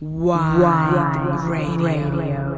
Wide, Radio. Radio.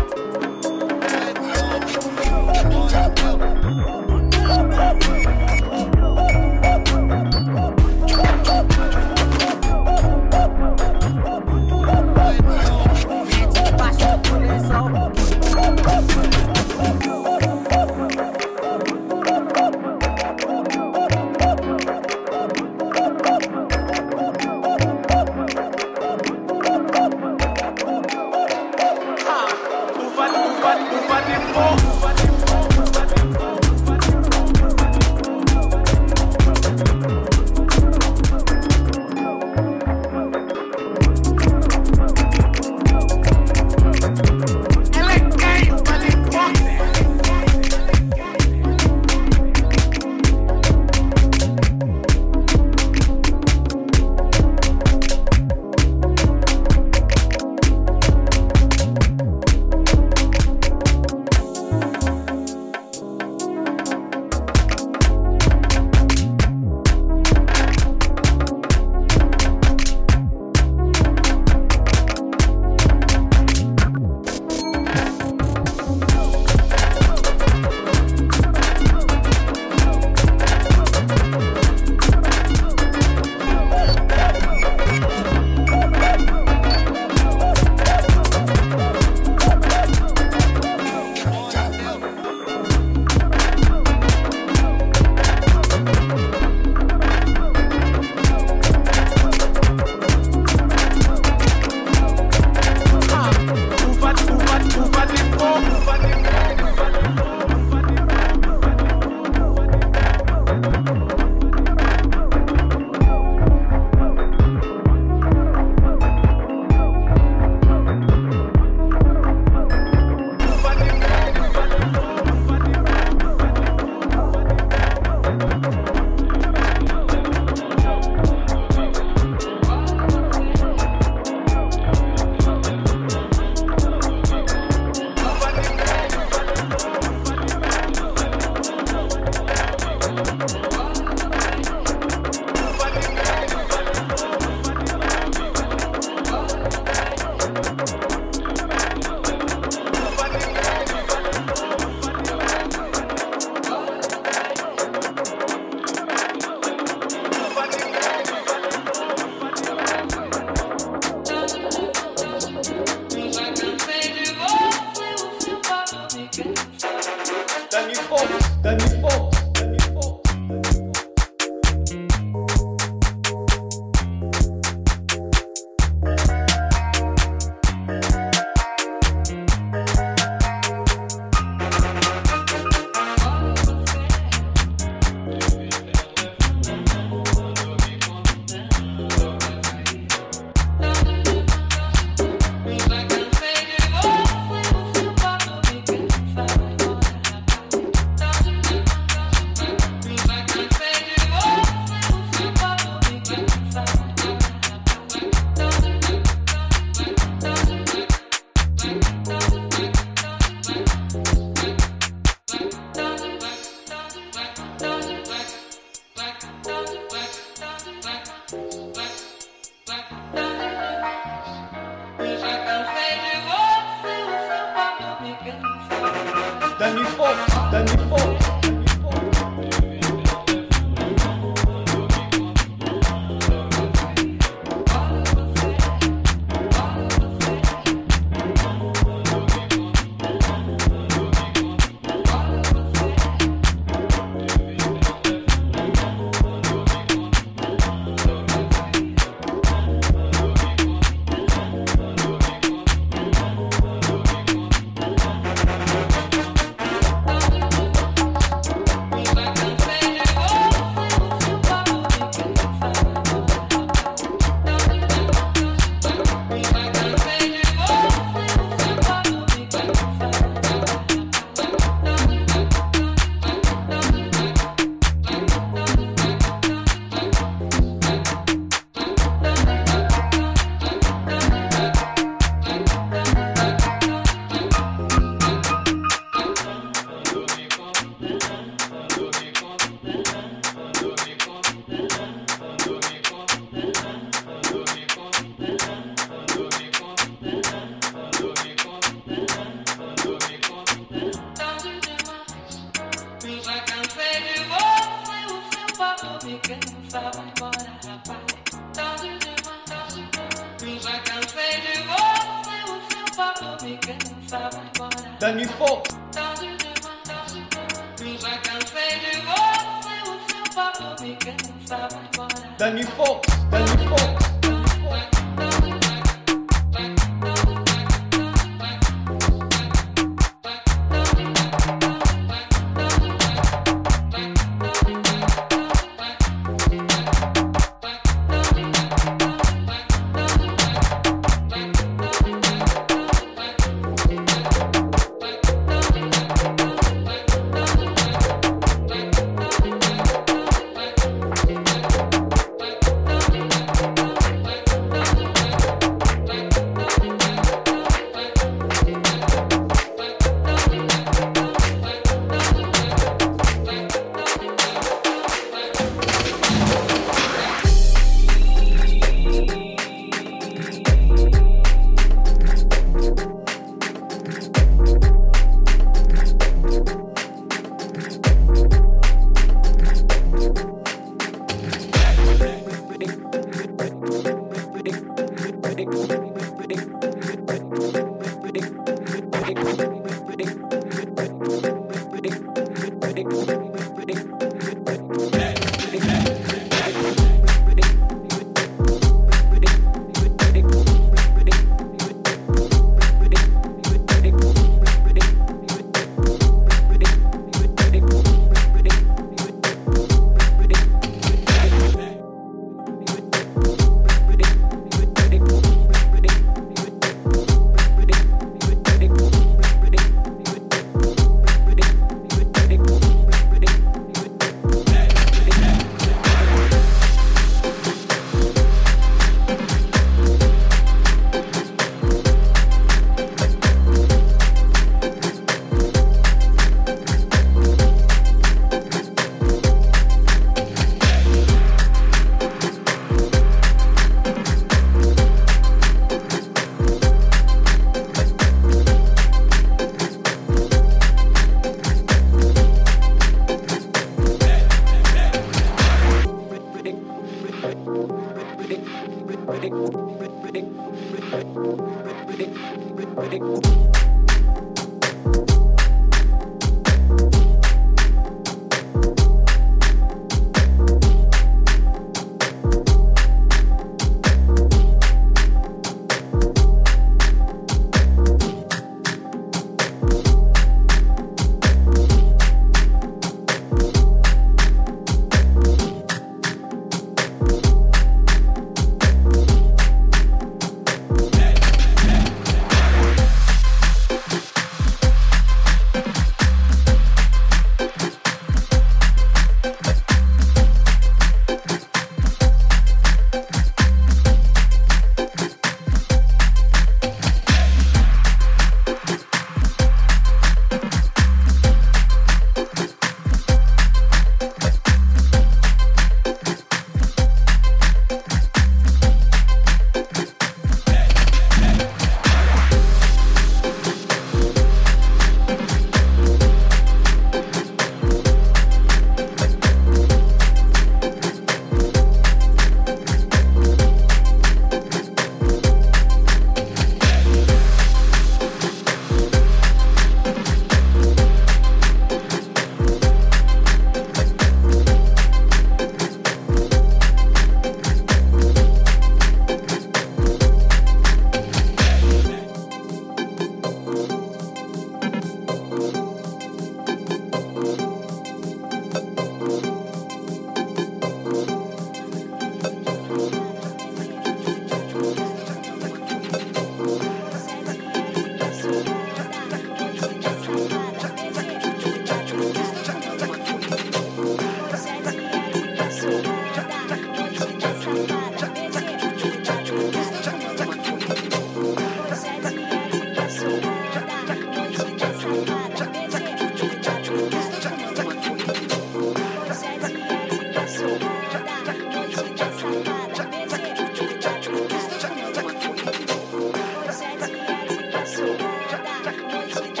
めちゃくちゃく。